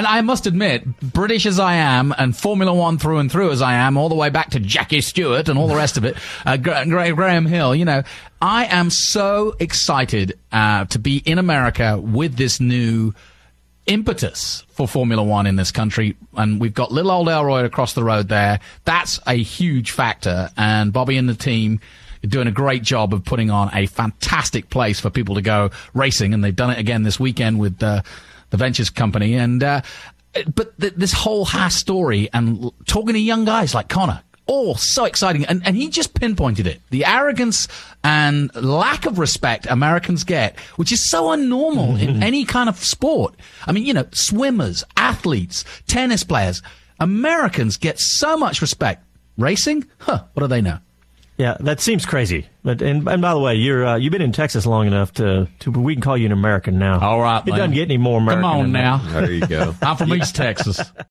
And I must admit, British as I am, and Formula One through and through as I am, all the way back to Jackie Stewart and all the rest of it, uh, Gra- Gra- Graham Hill, you know, I am so excited uh, to be in America with this new impetus for Formula One in this country. And we've got little old Elroy across the road there. That's a huge factor. And Bobby and the team are doing a great job of putting on a fantastic place for people to go racing. And they've done it again this weekend with uh, the Ventures Company. And, uh, but th- this whole Haas story and talking to young guys like Connor, all so exciting. And, and he just pinpointed it. The arrogance and lack of respect Americans get, which is so unnormal in any kind of sport. I mean, you know, swimmers, athletes, tennis players, Americans get so much respect. Racing? Huh, what do they know? Yeah, that seems crazy. But and, and by the way, you're uh, you've been in Texas long enough to, to we can call you an American now. All right, it man. doesn't get any more American. Come on than that. now. There you go. I'm from East Texas.